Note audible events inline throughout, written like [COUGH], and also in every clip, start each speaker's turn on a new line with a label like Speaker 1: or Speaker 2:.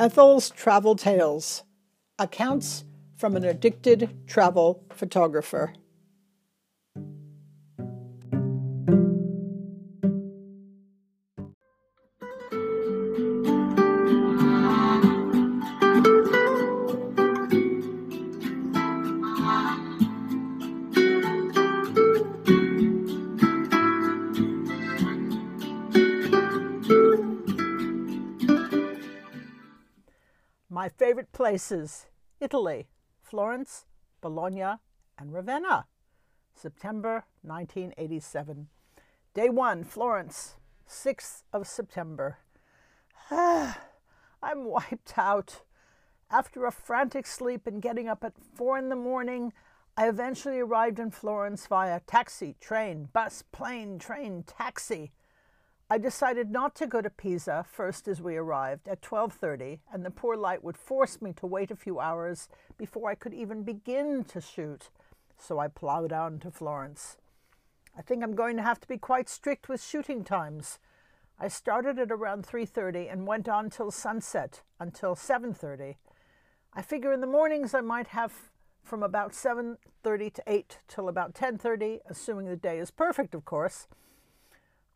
Speaker 1: Ethel's Travel Tales Accounts from an Addicted Travel Photographer. Places Italy, Florence, Bologna, and Ravenna. September 1987. Day one, Florence, 6th of September. [SIGHS] I'm wiped out. After a frantic sleep and getting up at four in the morning, I eventually arrived in Florence via taxi, train, bus, plane, train, taxi. I decided not to go to Pisa first as we arrived at 12:30 and the poor light would force me to wait a few hours before I could even begin to shoot. So I plowed on to Florence. I think I'm going to have to be quite strict with shooting times. I started at around 3:30 and went on till sunset until 7:30. I figure in the mornings I might have from about 7:30 to 8 till about 10:30, assuming the day is perfect, of course.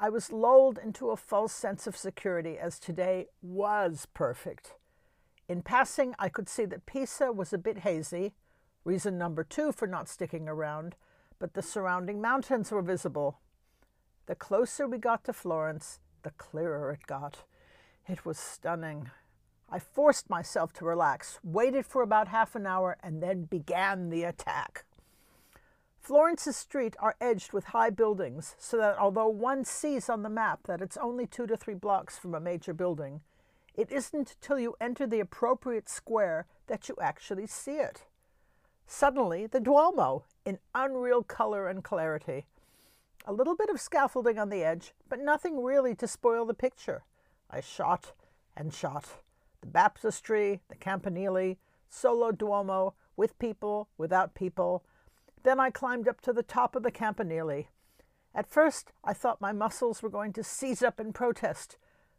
Speaker 1: I was lulled into a false sense of security as today was perfect. In passing, I could see that Pisa was a bit hazy, reason number two for not sticking around, but the surrounding mountains were visible. The closer we got to Florence, the clearer it got. It was stunning. I forced myself to relax, waited for about half an hour, and then began the attack. Florence's streets are edged with high buildings, so that although one sees on the map that it's only two to three blocks from a major building, it isn't till you enter the appropriate square that you actually see it. Suddenly, the Duomo, in unreal color and clarity. A little bit of scaffolding on the edge, but nothing really to spoil the picture. I shot and shot. The baptistry, the campanile, solo Duomo, with people, without people, then I climbed up to the top of the campanile. At first, I thought my muscles were going to seize up in protest,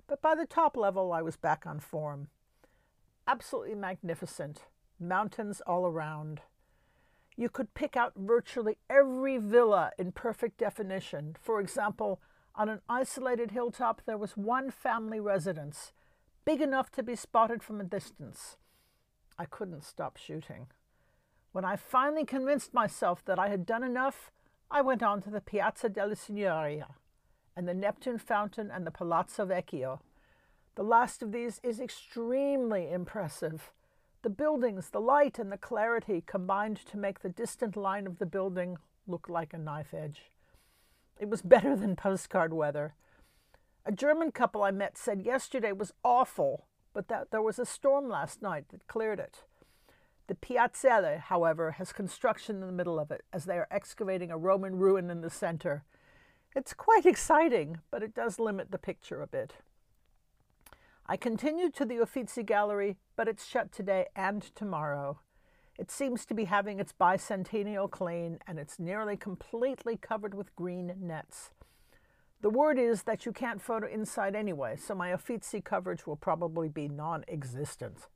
Speaker 1: but by the top level, I was back on form. Absolutely magnificent. Mountains all around. You could pick out virtually every villa in perfect definition. For example, on an isolated hilltop, there was one family residence, big enough to be spotted from a distance. I couldn't stop shooting. When I finally convinced myself that I had done enough, I went on to the Piazza della Signoria and the Neptune Fountain and the Palazzo Vecchio. The last of these is extremely impressive. The buildings, the light, and the clarity combined to make the distant line of the building look like a knife edge. It was [LAUGHS] better than postcard weather. A German couple I met said yesterday was awful, but that there was a storm last night that cleared it. The Piazzale, however, has construction in the middle of it, as they are excavating a Roman ruin in the center. It's quite exciting, but it does limit the picture a bit. I continued to the Uffizi Gallery, but it's shut today and tomorrow. It seems to be having its bicentennial clean, and it's nearly completely covered with green nets. The word is that you can't photo inside anyway, so my Uffizi coverage will probably be non existent.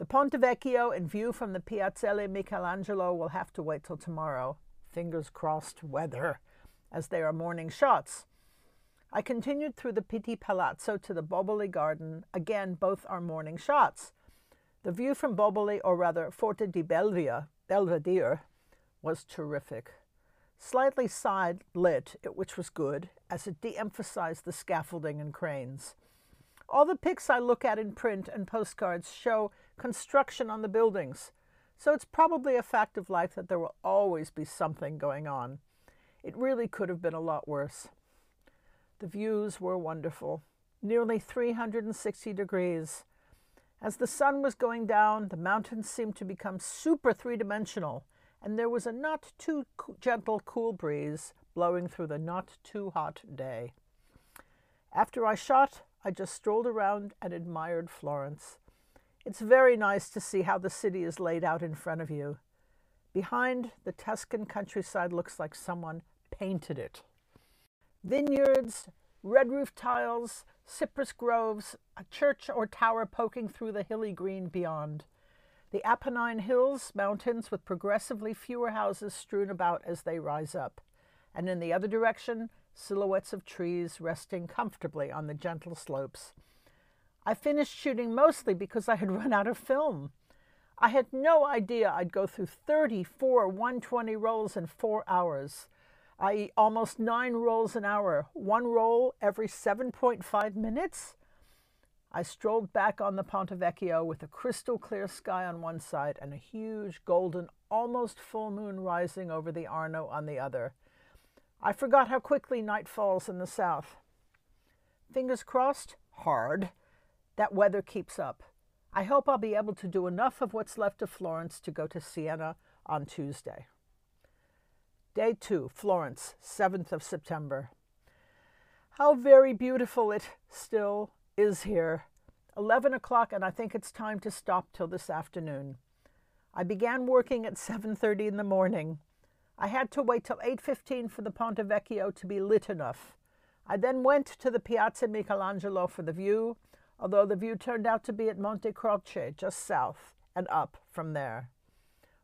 Speaker 1: The Ponte Vecchio and view from the Piazzale Michelangelo will have to wait till tomorrow. Fingers crossed weather, as they are morning shots. I continued through the Pitti Palazzo to the Boboli Garden. Again, both are morning shots. The view from Boboli, or rather Forte di Belvia, Belvedere, was terrific. Slightly side lit, which was good, as it de emphasized the scaffolding and cranes. All the pics I look at in print and postcards show construction on the buildings, so it's probably a fact of life that there will always be something going on. It really could have been a lot worse. The views were wonderful, nearly 360 degrees. As the sun was going down, the mountains seemed to become super three dimensional, and there was a not too gentle cool breeze blowing through the not too hot day. After I shot, I just strolled around and admired Florence. It's very nice to see how the city is laid out in front of you. Behind, the Tuscan countryside looks like someone painted it. Vineyards, red roof tiles, cypress groves, a church or tower poking through the hilly green beyond. The Apennine Hills, mountains with progressively fewer houses strewn about as they rise up. And in the other direction, silhouettes of trees resting comfortably on the gentle slopes. I finished shooting mostly because I had [LAUGHS] run out of film. I had no idea I'd go through 34 120 rolls in four hours, i.e., almost nine rolls an hour, one roll every 7.5 minutes. I strolled back on the Ponte Vecchio with a crystal clear sky on one side and a huge golden, almost full moon rising over the Arno on the other. I forgot how quickly night falls in the south. Fingers crossed, hard, that weather keeps up. I hope I'll be able to do enough of what's left of Florence to go to Siena on Tuesday. Day 2, Florence, 7th of September. How very beautiful it still is here. 11 o'clock and I think it's time to stop till this afternoon. I began working at 7:30 in the morning. I had to wait till 8:15 for the Ponte Vecchio to be lit enough. I then went to the Piazza Michelangelo for the view although the view turned out to be at Monte Croce, just south, and up from there.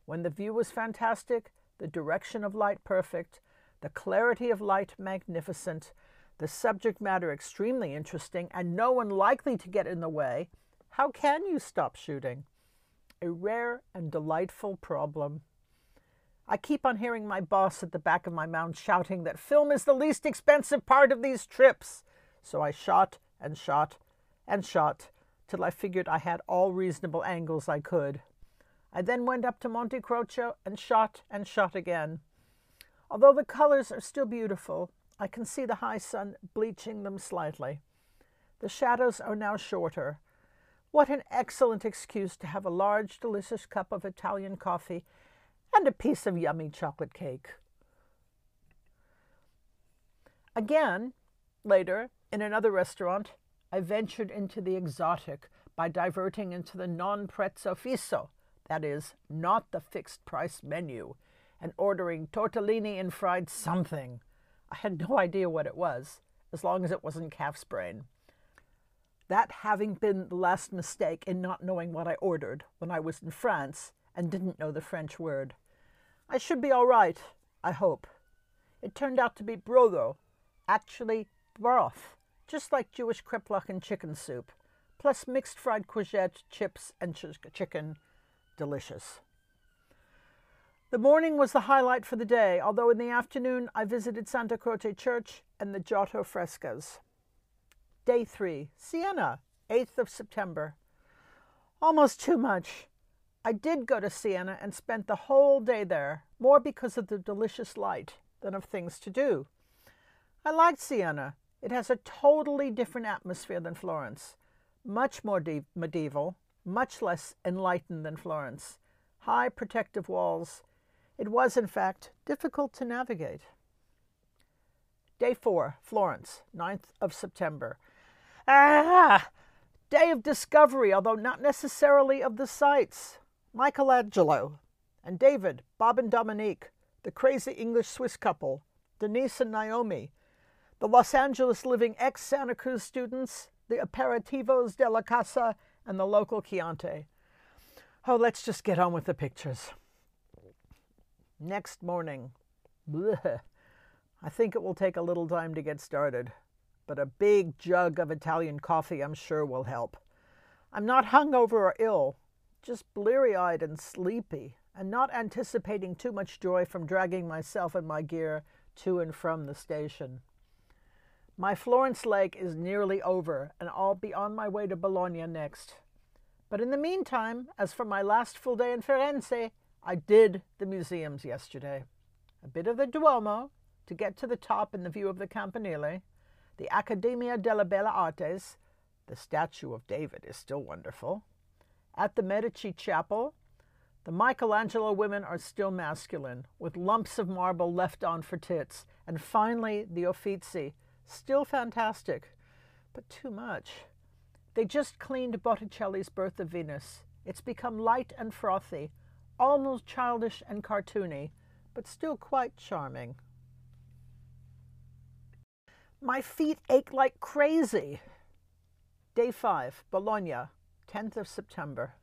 Speaker 1: When the view was fantastic, the direction of light perfect, the clarity of light magnificent, the subject matter extremely interesting, and no one likely to get in the way, how can you stop shooting? A rare and delightful problem. I keep on hearing my boss at the back of my mouth shouting that film is the least expensive part of these trips. So I shot and shot and shot till I figured I had all reasonable angles I could. I then went up to Monte Croce and shot and shot again. Although the colors are still beautiful, I can see the high sun bleaching them slightly. The shadows are now shorter. What an excellent excuse to have a large, delicious cup of Italian coffee and a piece of yummy chocolate cake. Again, later, in another restaurant, I ventured into the exotic by diverting into the non prezzo fisso, that is, not the fixed price menu, and ordering tortellini and fried something. I had no idea what it was, as long as it wasn't calf's brain. That having been the last mistake in not knowing what I ordered when I was in France and didn't know the French word. I should be all right, I hope. It turned out to be brodo, actually broth just like Jewish kreplach and chicken soup, plus mixed fried courgette, chips, and ch- chicken. Delicious. The morning was the highlight for the day, although in the afternoon I visited Santa Croce Church and the Giotto frescoes. Day 3, Siena, 8th of September. Almost too much. I did go to Siena and spent the whole day there, more because of the delicious light than of things to do. I liked Siena. It has a totally different atmosphere than Florence, much more medieval, much less enlightened than Florence, high protective walls. It was, in fact, difficult to navigate. Day 4, Florence, 9th of September. Ah! Day of discovery, although not necessarily of the sights. Michelangelo and David, Bob and Dominique, the crazy English Swiss couple, Denise and Naomi, the Los Angeles living ex Santa Cruz students, the aperitivos de la casa, and the local Chianti. Oh, let's just get on with the pictures. Next morning, bleh, I think it will take a little time to get started, but a big jug of Italian coffee I'm sure will help. I'm not hungover or ill, just bleary eyed and sleepy, and not anticipating too much joy from dragging myself and my gear to and from the station. My Florence leg is nearly over, and I'll be on my way to Bologna next. But in the meantime, as for my last full day in Firenze, I did the museums yesterday. A bit of the Duomo to get to the top in the view of the Campanile, the Accademia delle Belle Artes, the statue of David is still wonderful. At the Medici Chapel, the Michelangelo women are still masculine, with lumps of marble left on for tits. And finally, the Uffizi, Still fantastic, but too much. They just cleaned Botticelli's Birth of Venus. It's become light and frothy, almost childish and cartoony, but still quite charming. My feet ache like crazy. Day 5, Bologna, 10th of September.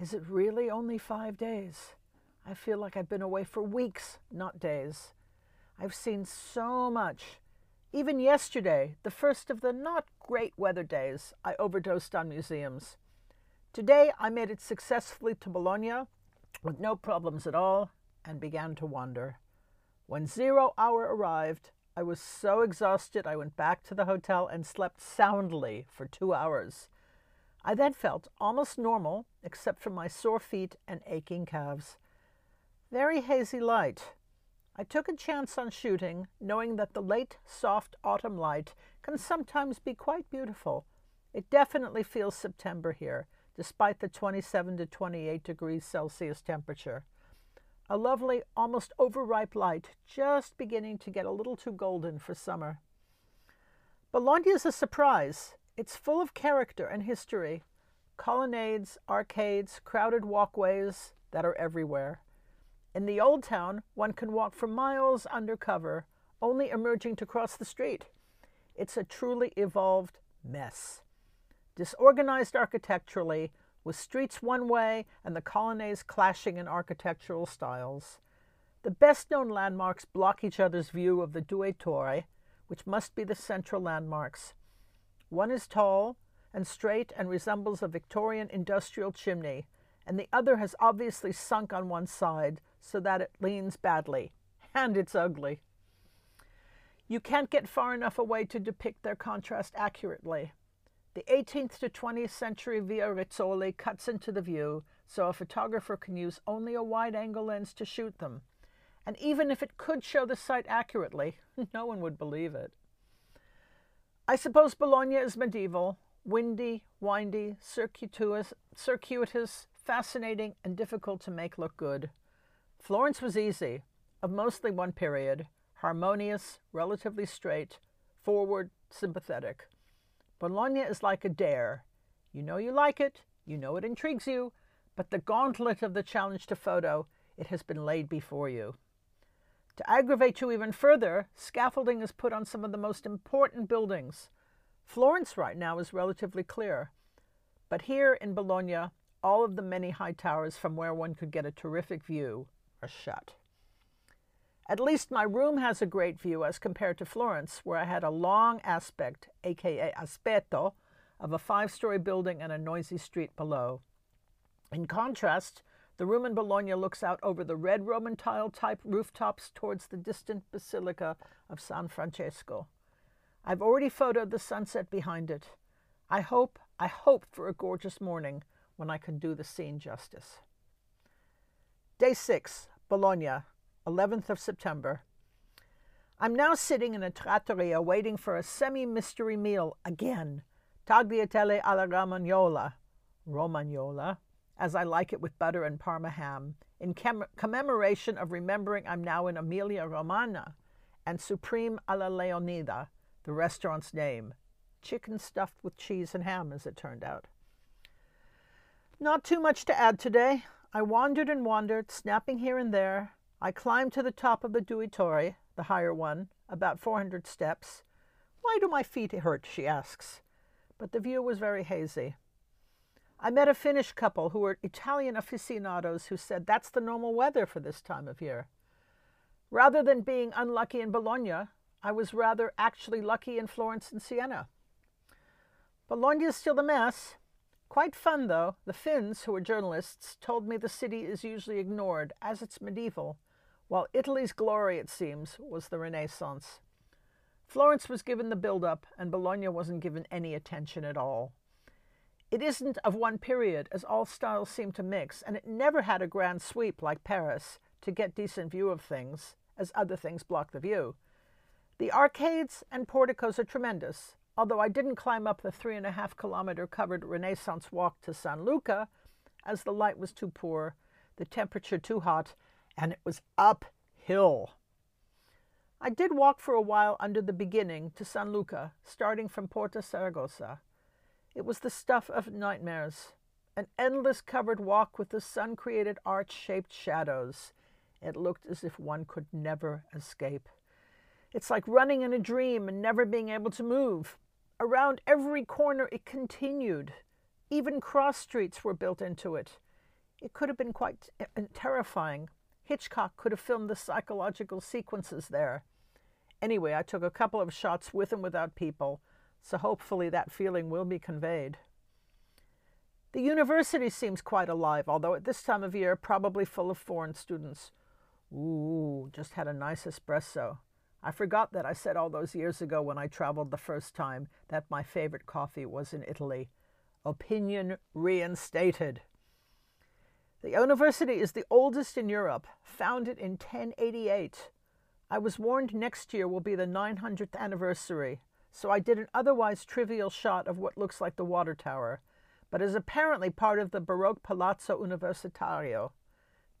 Speaker 1: Is it really only five days? I feel like I've been away for weeks, not days. I've seen so much. Even yesterday, the first of the not great weather days, I overdosed on museums. Today, I made it successfully to Bologna with no problems at all and began to wander. When zero hour arrived, I was so exhausted I went back to the hotel and slept soundly for two hours. I then felt almost normal, except for my sore feet and aching calves. Very hazy light. I took a chance on shooting, knowing that the late, soft autumn light can sometimes be quite beautiful. It definitely feels September here, despite the 27 to 28 degrees Celsius temperature. A lovely, almost overripe light, just beginning to get a little too golden for summer. Bologna is a surprise. It's full of character and history. Colonnades, arcades, crowded walkways that are everywhere. In the old town, one can walk for miles under cover, only emerging to cross the street. It's a truly evolved mess. Disorganized architecturally, with streets one way and the colonnades clashing in architectural styles. The best known landmarks block each other's view of the Due Torri, which must be the central landmarks. One is tall and straight and resembles a Victorian industrial chimney, and the other has obviously sunk on one side so that it leans badly. And it's ugly. You can't get far enough away to depict their contrast accurately. The 18th to 20th century Via Rizzoli cuts into the view, so a photographer can use only a wide angle lens to shoot them. And even if it could show the site accurately, [LAUGHS] no one would believe it. I suppose Bologna is medieval, windy, windy, circuitous, circuitous, fascinating, and difficult to make look good. Florence was easy, of mostly one period, harmonious, relatively straight, forward, sympathetic. Bologna is like a dare. You know you like it, you know it intrigues you, but the gauntlet of the challenge to photo, it has been laid before you. To aggravate you even further, scaffolding is put on some of the most important buildings. Florence right now is relatively clear, but here in Bologna, all of the many high towers from where one could get a terrific view are shut. At least my room has a great view as compared to Florence, where I had a long aspect, aka aspetto, of a five story building and a noisy street below. In contrast, the room in Bologna looks out over the red Roman tile type rooftops towards the distant Basilica of San Francesco. I've already photoed the sunset behind it. I hope, I hope for a gorgeous morning when I can do the scene justice. Day 6, Bologna, 11th of September. I'm now sitting in a trattoria waiting for a semi mystery meal again tagliatelle alla romagnola, romagnola, as I like it with butter and parma ham, in commemoration of remembering I'm now in Emilia Romagna, and Supreme alla Leonida, the restaurant's name. Chicken stuffed with cheese and ham, as it turned out. Not too much to add today. I wandered and wandered, snapping here and there. I climbed to the top of the Due Torri, the higher one, about 400 steps. Why do my feet hurt? she asks. But the view was very hazy. I met a Finnish couple who were Italian aficionados who said that's the normal weather for this time of year. Rather than being unlucky in Bologna, I was rather actually lucky in Florence and Siena. Bologna is still a mess. Quite fun, though. The Finns, who are journalists, told me the city is usually ignored, as it's medieval, while Italy's glory, it seems, was the Renaissance. Florence was given the build up, and Bologna wasn't given any attention at all. It isn't of one period, as all styles seem to mix, and it never had a grand sweep like Paris to get decent view of things, as other things block the view. The arcades and porticos are tremendous, although I didn't climb up the three and a half kilometer covered Renaissance walk to San Luca, as the light was too poor, the temperature too hot, and it was uphill. I did walk for a while under the beginning to San Luca, starting from Porta Saragossa. It was the stuff of nightmares. An endless covered walk with the sun created arch shaped shadows. It looked as if one could never escape. It's like running in a dream and never being able to move. Around every corner it continued. Even cross streets were built into it. It could have been quite eh, eh, terrifying. Hitchcock could have filmed the psychological sequences there. Anyway, I took a couple of shots with and without people, so hopefully that feeling will be conveyed. The university seems quite alive, although at this time of year probably full of foreign students. Ooh, just had a nice espresso. I forgot that I said all those years ago when I traveled the first time that my favorite coffee was in Italy. Opinion reinstated. The university is the oldest in Europe, founded in 1088. I was warned next year will be the 900th anniversary, so I did an otherwise trivial shot of what looks like the water tower, but is apparently part of the Baroque Palazzo Universitario.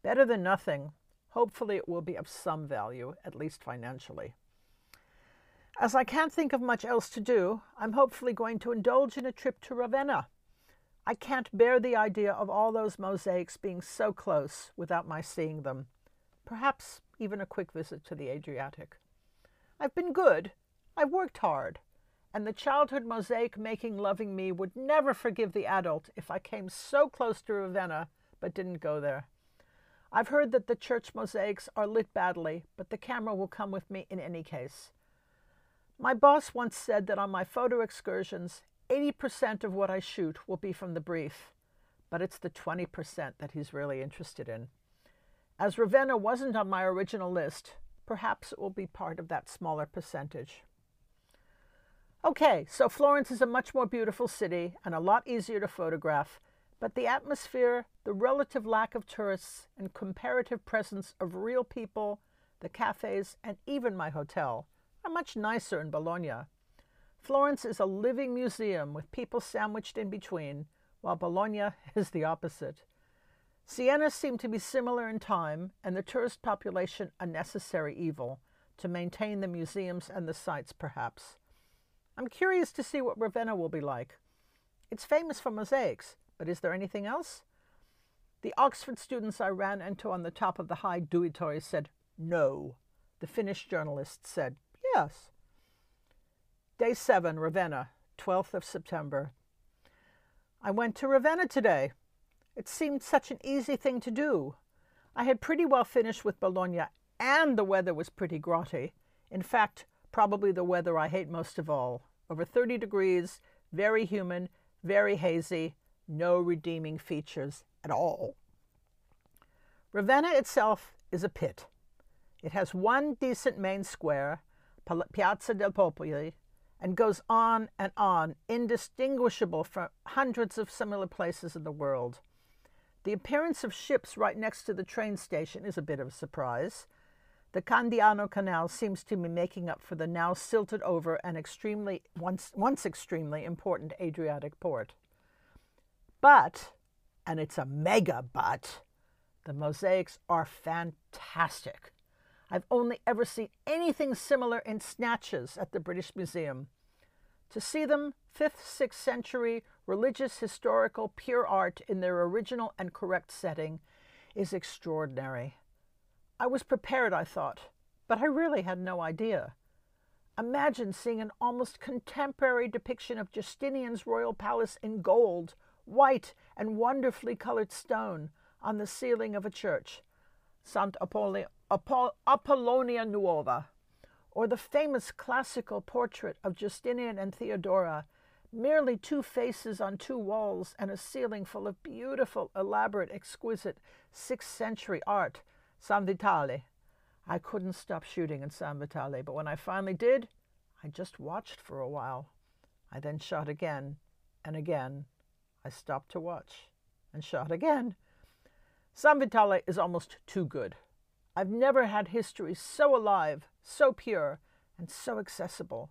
Speaker 1: Better than nothing. Hopefully, it will be of some value, at least financially. As I can't think of much else to do, I'm hopefully going to indulge in a trip to Ravenna. I can't bear the idea of all those mosaics being so close without my seeing them. Perhaps even a quick visit to the Adriatic. I've been good. I've worked hard. And the childhood mosaic making loving me would never forgive the adult if I came so close to Ravenna but didn't go there. I've heard that the church mosaics are lit badly, but the camera will come with me in any case. My boss once said that on my photo excursions, 80% of what I shoot will be from the brief, but it's the 20% that he's really interested in. As Ravenna wasn't on my original list, perhaps it will be part of that smaller percentage. Okay, so Florence is a much more beautiful city and a lot easier to photograph, but the atmosphere, the relative lack of tourists, and comparative presence of real people, the cafes, and even my hotel are much nicer in Bologna Florence is a living museum with people sandwiched in between, while Bologna [LAUGHS] is the opposite. Siena seemed to be similar in time, and the tourist population a necessary evil to maintain the museums and the sites, perhaps. I'm curious to see what Ravenna will be like. It's famous for mosaics, but is there anything else? The Oxford students I ran into on the top of the high Due Torri said no. The Finnish journalist said yes. Day 7, Ravenna, 12th of September. I went to Ravenna today. It seemed such an easy thing to do. I had pretty well finished with Bologna, and the weather was pretty grotty. In fact, probably the weather I hate most of all. Over 30 degrees, very humid, very hazy, no redeeming features at all. Ravenna itself is a pit. It has one decent main square, Piazza del Popoli, and goes on and on, indistinguishable from hundreds of similar places in the world. The appearance of ships right next to the train station is a bit of a surprise. The Candiano Canal seems to be making up for the now silted over and extremely once once extremely important Adriatic port. But, and it's a mega but, the mosaics are fantastic. I've only ever seen anything similar in snatches at the British Museum. To see them, 5th, 6th century, religious, historical, pure art in their original and correct setting, is extraordinary. I was prepared, I thought, but I really had no idea. Imagine seeing an almost contemporary depiction of Justinian's royal palace in gold, white, and wonderfully colored stone on the ceiling of a church, Sant Apollonia Nuova or the famous classical portrait of Justinian and Theodora, merely two faces on two walls and a ceiling full of beautiful, elaborate, exquisite 6th century art, San Vitale. I couldn't stop shooting in San Vitale, but when I finally did, I just watched for a while. I then shot again and again. I stopped to watch and shot again. San Vitale is almost too good. I've never had history so alive, so pure, and so accessible.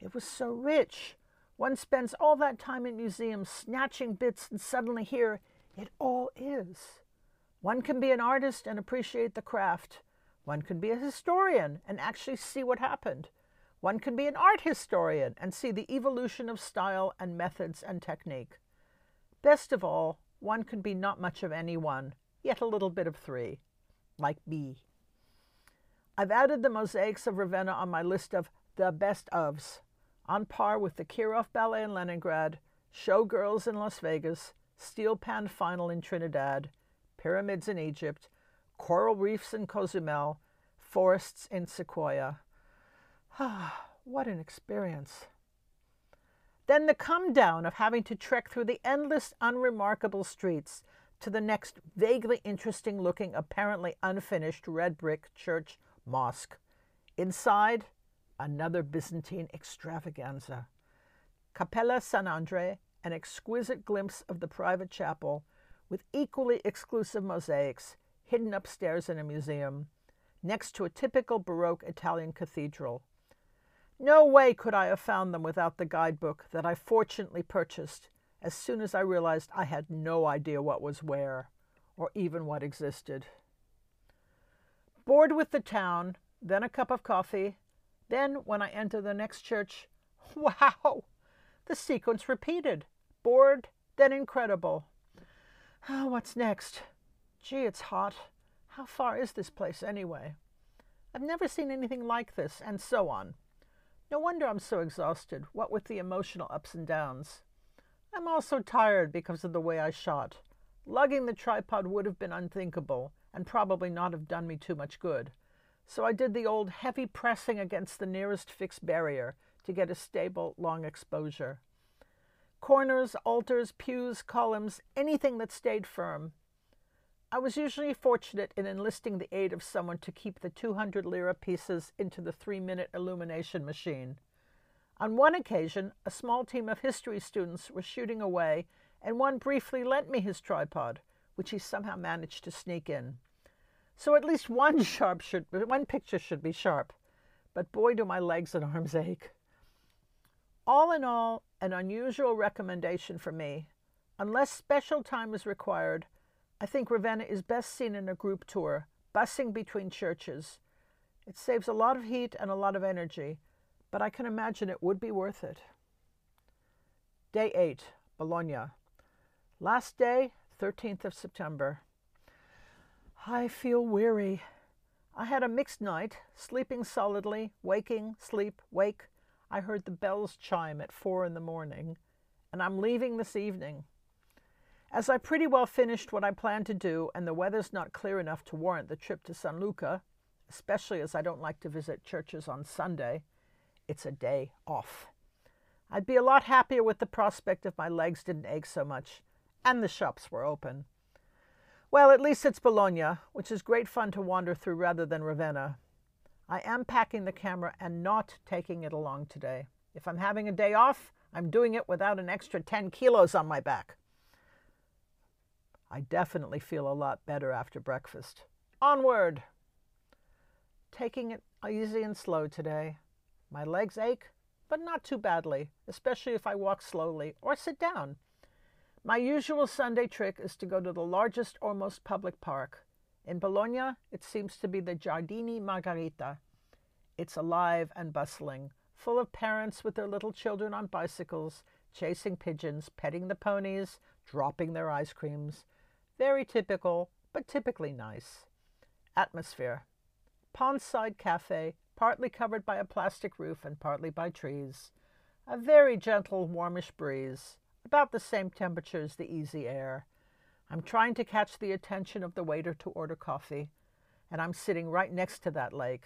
Speaker 1: It was so rich. One spends all that time in museums snatching bits, and suddenly here it all is. One can be an artist and appreciate the craft. One can be a historian and actually see what happened. One can be an art historian and see the evolution of style and methods and technique. Best of all, one can be not much of any one, yet a little bit of three like me. I've added the mosaics of Ravenna on my list of the best ofs. on par with the Kirov Ballet in Leningrad, Showgirls in Las Vegas, Steel Pan Final in Trinidad, pyramids in Egypt, coral reefs in Cozumel, forests in Sequoia. Ah, [SIGHS] what an experience. Then the come down of having to trek through the endless, unremarkable streets to the next vaguely interesting looking, apparently unfinished red brick church mosque. Inside, another Byzantine extravaganza. Cappella San Andre, an exquisite glimpse of the private chapel, with equally exclusive mosaics hidden upstairs in a museum, next to a typical Baroque Italian cathedral. No way could I have found them without the guidebook that I fortunately purchased as soon as I realized I had no idea what was where, or even what existed. Bored with the town, then a cup of coffee, then when I enter the next church, [LAUGHS] wow! The sequence repeated. Bored, then incredible. Oh, what's next? Gee, it's hot. How far is this place anyway? I've never seen anything like this, and so on. No wonder I'm so exhausted, what with the emotional ups and downs. I'm also tired because of the way I shot. Lugging the tripod would have been unthinkable and probably not have done me too much good. So I did the old heavy pressing against the nearest fixed barrier to get a stable, long exposure. Corners, altars, pews, columns, anything that stayed firm. I was usually fortunate in enlisting the aid of someone to keep the 200 lira pieces into the three minute illumination machine. On one occasion, a small team of history students were shooting away, and one briefly lent me his tripod, which he somehow managed to sneak in. So at least one hmm. sharp should, one picture should be sharp. But boy, do my legs and arms ache. All in all, an unusual recommendation for me. Unless special time is required, I think Ravenna is best seen in a group tour, busing between churches. It saves a lot of heat and a lot of energy, but I can imagine it would be worth it. Day 8, Bologna. Last day, 13th of September. I feel weary. I had a mixed night, sleeping solidly, waking, sleep, wake. I heard the bells chime at four in the morning, and I'm leaving this evening. As I pretty well finished what I planned to do, and the weather's not clear enough to warrant the trip to San Luca, especially as I don't like to visit churches on Sunday, it's a day off. I'd be a lot happier with the prospect if my legs didn't ache so much and the shops were open. Well, at least it's Bologna, which is great fun to wander through rather than Ravenna. I am packing the camera and not taking it along today. If I'm having a day off, I'm doing it without an extra 10 kilos on my back. I definitely feel a lot better after breakfast. Onward! Taking it easy and slow today. My legs ache, but not too badly, especially if I walk slowly or sit down. My usual Sunday trick is to go to the largest or most public park. In Bologna, it seems to be the Giardini Margherita. It's alive and bustling, full of parents with their little children on bicycles, chasing pigeons, petting the ponies, dropping their ice creams. Very typical, but typically nice. Atmosphere. Pondside Cafe, partly covered by a plastic roof and partly by trees. A very gentle, warmish breeze, about the same temperature as the easy air. I'm trying to catch the attention of the waiter to order coffee, and I'm sitting right next to that lake.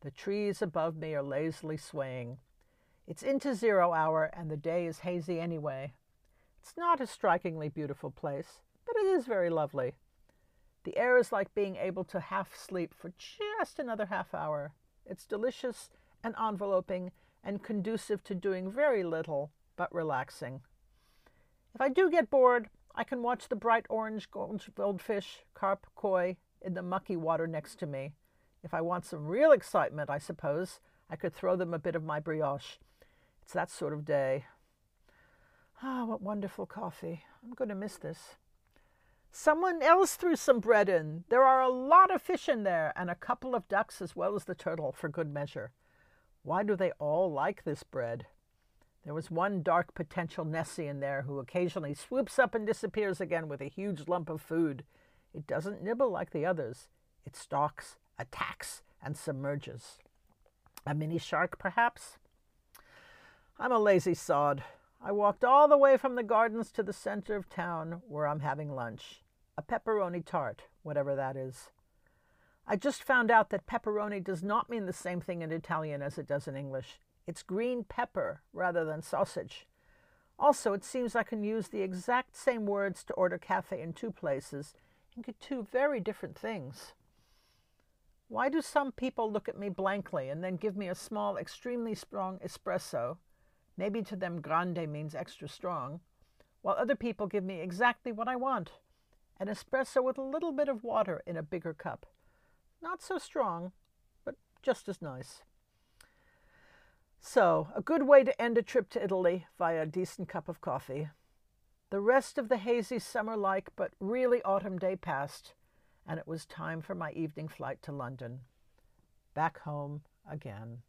Speaker 1: The trees above me are lazily swaying. It's into zero hour, and the day is hazy anyway. It's not a strikingly beautiful place, but it is very lovely. The air is like being able to half sleep for just another half hour. It's delicious and enveloping and conducive to doing very little but relaxing. If I do get bored, I can watch the bright orange goldfish, carp, koi in the mucky water next to me. If I want some real excitement, I suppose, I could throw them a bit of my brioche. It's that sort of day. Ah, oh, what wonderful coffee. I'm going to miss this. Someone else threw some bread in. There are a lot of fish in there, and a couple of ducks as well as the turtle, for good measure. Why do they all like this bread? There was one dark potential Nessie in there who occasionally swoops up and disappears again with a huge lump of food. It doesn't nibble like the others. It stalks, attacks, and submerges. A mini shark, perhaps? I'm a lazy sod. I walked all the way from the gardens to the center of town where I'm having lunch. A pepperoni tart, whatever that is. I just found out that pepperoni does not mean the same thing in Italian as it does in English. It's green pepper rather than sausage. Also, it seems I can use the exact same words to order cafe in two places and get two very different things. Why do some people look at me blankly and then give me a small, extremely strong espresso? Maybe to them grande means extra strong, while other people give me exactly what I want an espresso with a little bit of water in a bigger cup. Not so strong, but just as nice. So, a good way to end a trip to Italy via a decent cup of coffee. The rest of the hazy summer like but really autumn day passed, and it was time for my evening flight to London. Back home again.